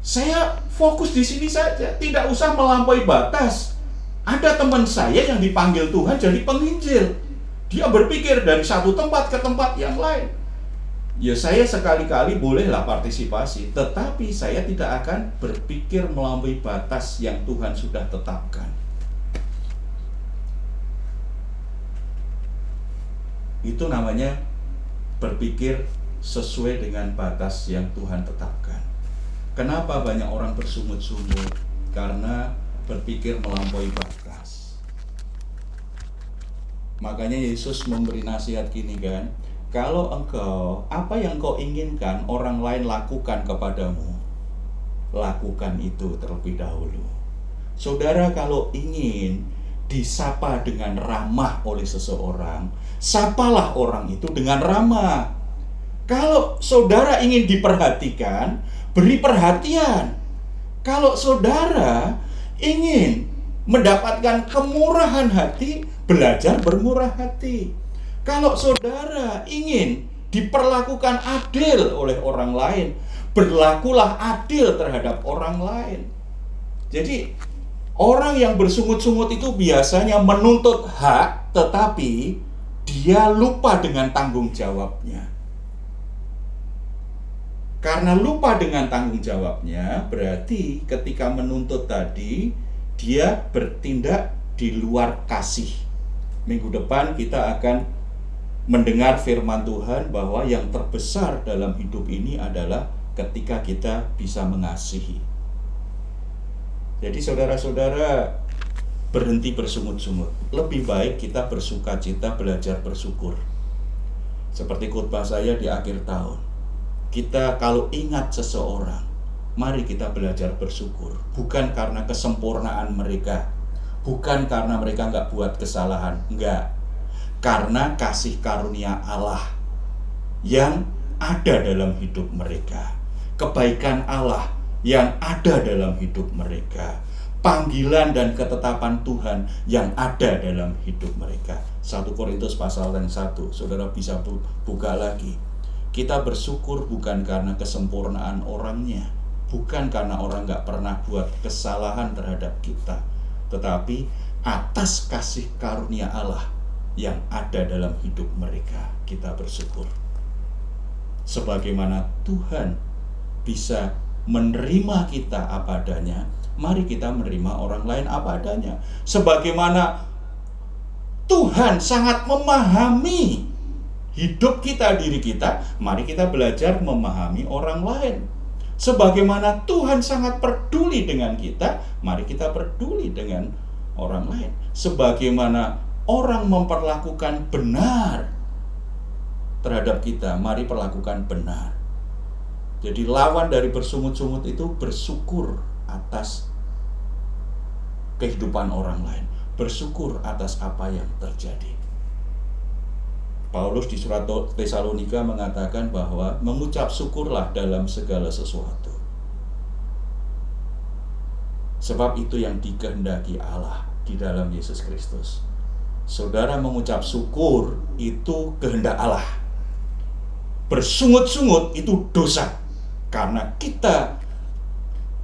Saya fokus di sini saja, tidak usah melampaui batas. Ada teman saya yang dipanggil Tuhan jadi penginjil. Dia berpikir dari satu tempat ke tempat yang lain. Ya saya sekali-kali bolehlah partisipasi, tetapi saya tidak akan berpikir melampaui batas yang Tuhan sudah tetapkan. Itu namanya berpikir sesuai dengan batas yang Tuhan tetapkan. Kenapa banyak orang bersungut-sungut? Karena berpikir melampaui batas. Makanya Yesus memberi nasihat gini kan, kalau engkau apa yang kau inginkan orang lain lakukan kepadamu, lakukan itu terlebih dahulu. Saudara kalau ingin disapa dengan ramah oleh seseorang, sapalah orang itu dengan ramah. Kalau saudara ingin diperhatikan, beri perhatian. Kalau saudara ingin mendapatkan kemurahan hati, belajar bermurah hati. Kalau saudara ingin diperlakukan adil oleh orang lain, berlakulah adil terhadap orang lain. Jadi, orang yang bersungut-sungut itu biasanya menuntut hak, tetapi dia lupa dengan tanggung jawabnya. Karena lupa dengan tanggung jawabnya, berarti ketika menuntut tadi, dia bertindak di luar kasih. Minggu depan kita akan mendengar firman Tuhan bahwa yang terbesar dalam hidup ini adalah ketika kita bisa mengasihi. Jadi saudara-saudara berhenti bersungut-sungut. Lebih baik kita bersuka cita belajar bersyukur. Seperti khotbah saya di akhir tahun kita kalau ingat seseorang, mari kita belajar bersyukur. Bukan karena kesempurnaan mereka, bukan karena mereka nggak buat kesalahan, enggak. Karena kasih karunia Allah yang ada dalam hidup mereka. Kebaikan Allah yang ada dalam hidup mereka. Panggilan dan ketetapan Tuhan yang ada dalam hidup mereka. 1 Korintus pasal yang 1, saudara bisa buka lagi kita bersyukur bukan karena kesempurnaan orangnya, bukan karena orang nggak pernah buat kesalahan terhadap kita, tetapi atas kasih karunia Allah yang ada dalam hidup mereka, kita bersyukur. Sebagaimana Tuhan bisa menerima kita apa adanya, mari kita menerima orang lain apa adanya. Sebagaimana Tuhan sangat memahami hidup kita, diri kita, mari kita belajar memahami orang lain. Sebagaimana Tuhan sangat peduli dengan kita, mari kita peduli dengan orang lain. Sebagaimana orang memperlakukan benar terhadap kita, mari perlakukan benar. Jadi lawan dari bersungut-sungut itu bersyukur atas kehidupan orang lain, bersyukur atas apa yang terjadi. Paulus di surat Tesalonika mengatakan bahwa mengucap syukurlah dalam segala sesuatu. Sebab itu yang dikehendaki Allah di dalam Yesus Kristus. Saudara mengucap syukur itu kehendak Allah. Bersungut-sungut itu dosa karena kita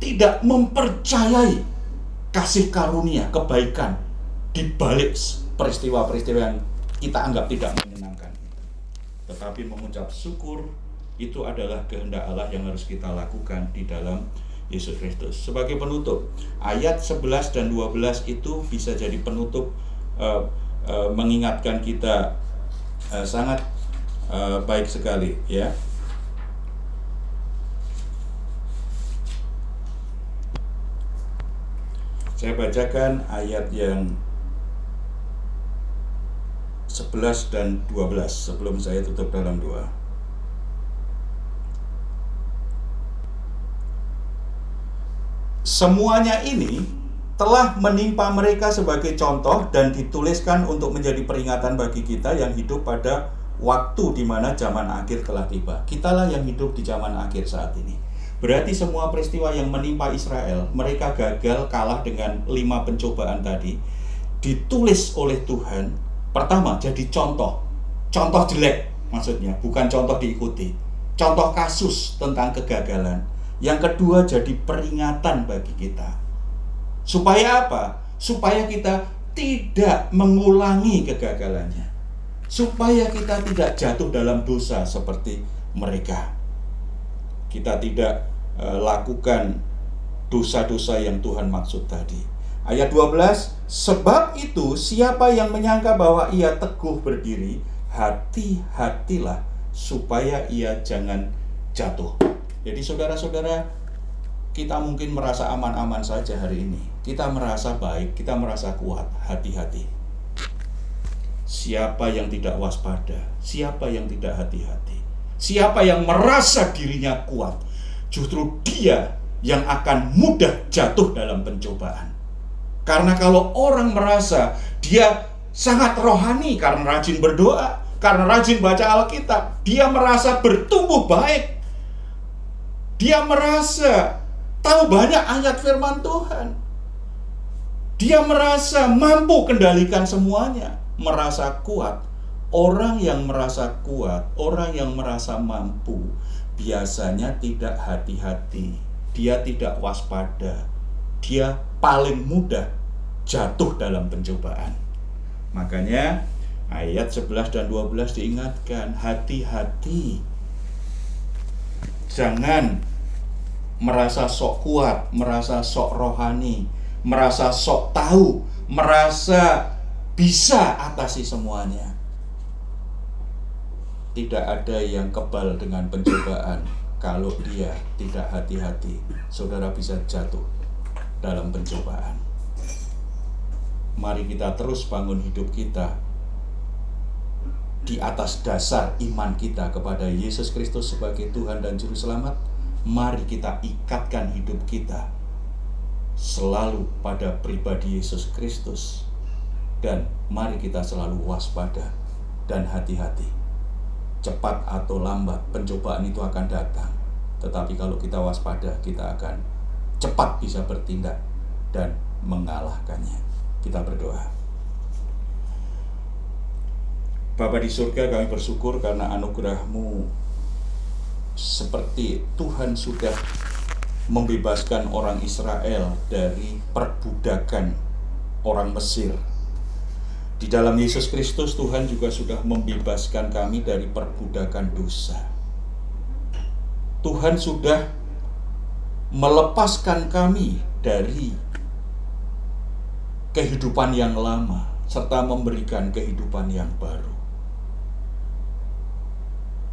tidak mempercayai kasih karunia, kebaikan di balik peristiwa-peristiwa yang kita anggap tidak menyenangkan. Tetapi mengucap syukur itu adalah kehendak Allah yang harus kita lakukan di dalam Yesus Kristus. Sebagai penutup, ayat 11 dan 12 itu bisa jadi penutup uh, uh, mengingatkan kita uh, sangat baik sekali ya. Saya bacakan ayat yang 11 dan 12 sebelum saya tutup dalam doa. Semuanya ini telah menimpa mereka sebagai contoh dan dituliskan untuk menjadi peringatan bagi kita yang hidup pada waktu di mana zaman akhir telah tiba. Kitalah yang hidup di zaman akhir saat ini. Berarti semua peristiwa yang menimpa Israel, mereka gagal kalah dengan lima pencobaan tadi, ditulis oleh Tuhan Pertama, jadi contoh. Contoh jelek maksudnya, bukan contoh diikuti. Contoh kasus tentang kegagalan. Yang kedua, jadi peringatan bagi kita. Supaya apa? Supaya kita tidak mengulangi kegagalannya. Supaya kita tidak jatuh dalam dosa seperti mereka. Kita tidak lakukan dosa-dosa yang Tuhan maksud tadi. Ayat 12, sebab itu siapa yang menyangka bahwa ia teguh berdiri, hati-hatilah supaya ia jangan jatuh. Jadi saudara-saudara, kita mungkin merasa aman-aman saja hari ini. Kita merasa baik, kita merasa kuat, hati-hati. Siapa yang tidak waspada, siapa yang tidak hati-hati, siapa yang merasa dirinya kuat, justru dia yang akan mudah jatuh dalam pencobaan. Karena kalau orang merasa dia sangat rohani karena rajin berdoa, karena rajin baca Alkitab, dia merasa bertumbuh baik. Dia merasa tahu banyak ayat firman Tuhan. Dia merasa mampu kendalikan semuanya, merasa kuat. Orang yang merasa kuat, orang yang merasa mampu, biasanya tidak hati-hati. Dia tidak waspada. Dia paling mudah jatuh dalam pencobaan. Makanya ayat 11 dan 12 diingatkan, hati-hati. Jangan merasa sok kuat, merasa sok rohani, merasa sok tahu, merasa bisa atasi semuanya. Tidak ada yang kebal dengan pencobaan kalau dia tidak hati-hati. Saudara bisa jatuh dalam pencobaan. Mari kita terus bangun hidup kita di atas dasar iman kita kepada Yesus Kristus sebagai Tuhan dan Juru Selamat. Mari kita ikatkan hidup kita selalu pada pribadi Yesus Kristus, dan mari kita selalu waspada dan hati-hati. Cepat atau lambat, pencobaan itu akan datang, tetapi kalau kita waspada, kita akan cepat bisa bertindak dan mengalahkannya. Kita berdoa. Bapa di surga kami bersyukur karena anugerahmu seperti Tuhan sudah membebaskan orang Israel dari perbudakan orang Mesir. Di dalam Yesus Kristus Tuhan juga sudah membebaskan kami dari perbudakan dosa. Tuhan sudah melepaskan kami dari kehidupan yang lama serta memberikan kehidupan yang baru.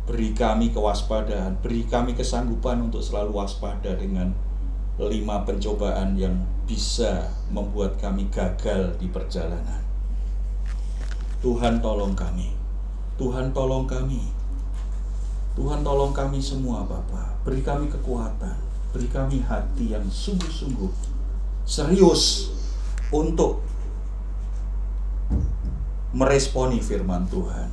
Beri kami kewaspadaan, beri kami kesanggupan untuk selalu waspada dengan lima pencobaan yang bisa membuat kami gagal di perjalanan. Tuhan tolong kami. Tuhan tolong kami. Tuhan tolong kami semua Bapak. Beri kami kekuatan. Beri kami hati yang sungguh-sungguh serius untuk meresponi firman Tuhan.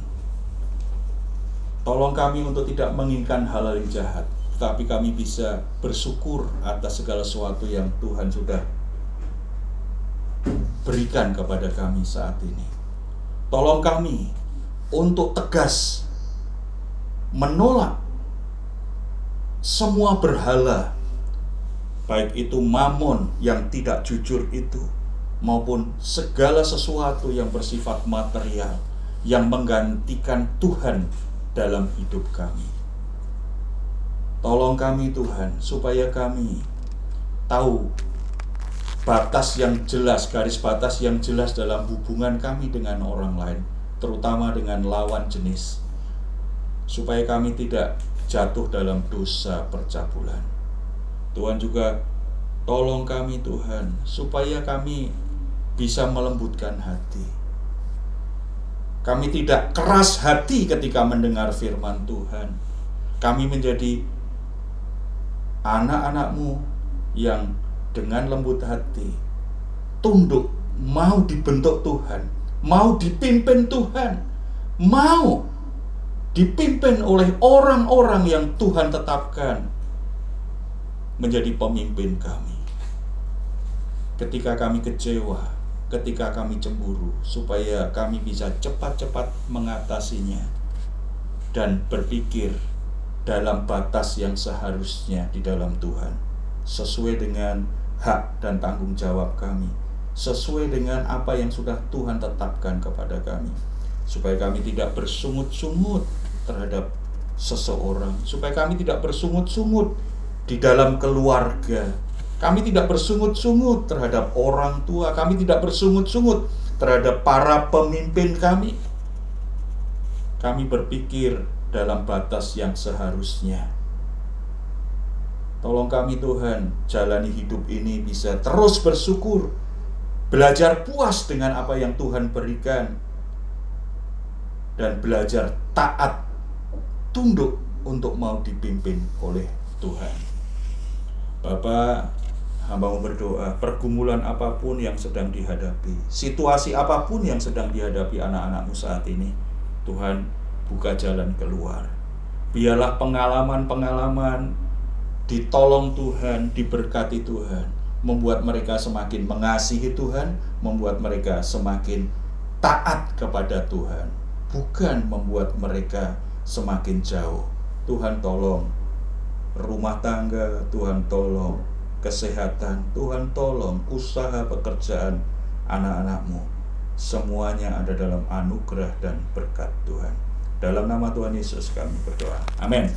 Tolong kami untuk tidak menginginkan hal-hal yang jahat, tetapi kami bisa bersyukur atas segala sesuatu yang Tuhan sudah berikan kepada kami saat ini. Tolong kami untuk tegas menolak semua berhala, baik itu mamon yang tidak jujur itu, maupun segala sesuatu yang bersifat material yang menggantikan Tuhan dalam hidup kami. Tolong kami Tuhan supaya kami tahu batas yang jelas, garis batas yang jelas dalam hubungan kami dengan orang lain, terutama dengan lawan jenis. Supaya kami tidak jatuh dalam dosa percabulan. Tuhan juga tolong kami Tuhan supaya kami bisa melembutkan hati. Kami tidak keras hati ketika mendengar firman Tuhan. Kami menjadi anak-anakmu yang dengan lembut hati, tunduk, mau dibentuk Tuhan, mau dipimpin Tuhan, mau dipimpin oleh orang-orang yang Tuhan tetapkan menjadi pemimpin kami. Ketika kami kecewa, ketika kami cemburu, supaya kami bisa cepat-cepat mengatasinya dan berpikir dalam batas yang seharusnya di dalam Tuhan, sesuai dengan hak dan tanggung jawab kami, sesuai dengan apa yang sudah Tuhan tetapkan kepada kami, supaya kami tidak bersungut-sungut terhadap seseorang, supaya kami tidak bersungut-sungut di dalam keluarga, kami tidak bersungut-sungut terhadap orang tua, kami tidak bersungut-sungut terhadap para pemimpin kami. Kami berpikir dalam batas yang seharusnya. Tolong kami Tuhan, jalani hidup ini bisa terus bersyukur, belajar puas dengan apa yang Tuhan berikan, dan belajar taat, tunduk untuk mau dipimpin oleh Tuhan. Bapak, hamba mau berdoa, pergumulan apa pun yang sedang dihadapi, situasi apa pun yang sedang dihadapi anak-anakmu saat ini, Tuhan buka jalan keluar. Biarlah pengalaman-pengalaman ditolong Tuhan, diberkati Tuhan, membuat mereka semakin mengasihi Tuhan, membuat mereka semakin taat kepada Tuhan, bukan membuat mereka semakin jauh. Tuhan tolong rumah tangga, Tuhan tolong kesehatan, Tuhan tolong usaha pekerjaan anak-anakmu. Semuanya ada dalam anugerah dan berkat Tuhan. Dalam nama Tuhan Yesus kami berdoa. Amin.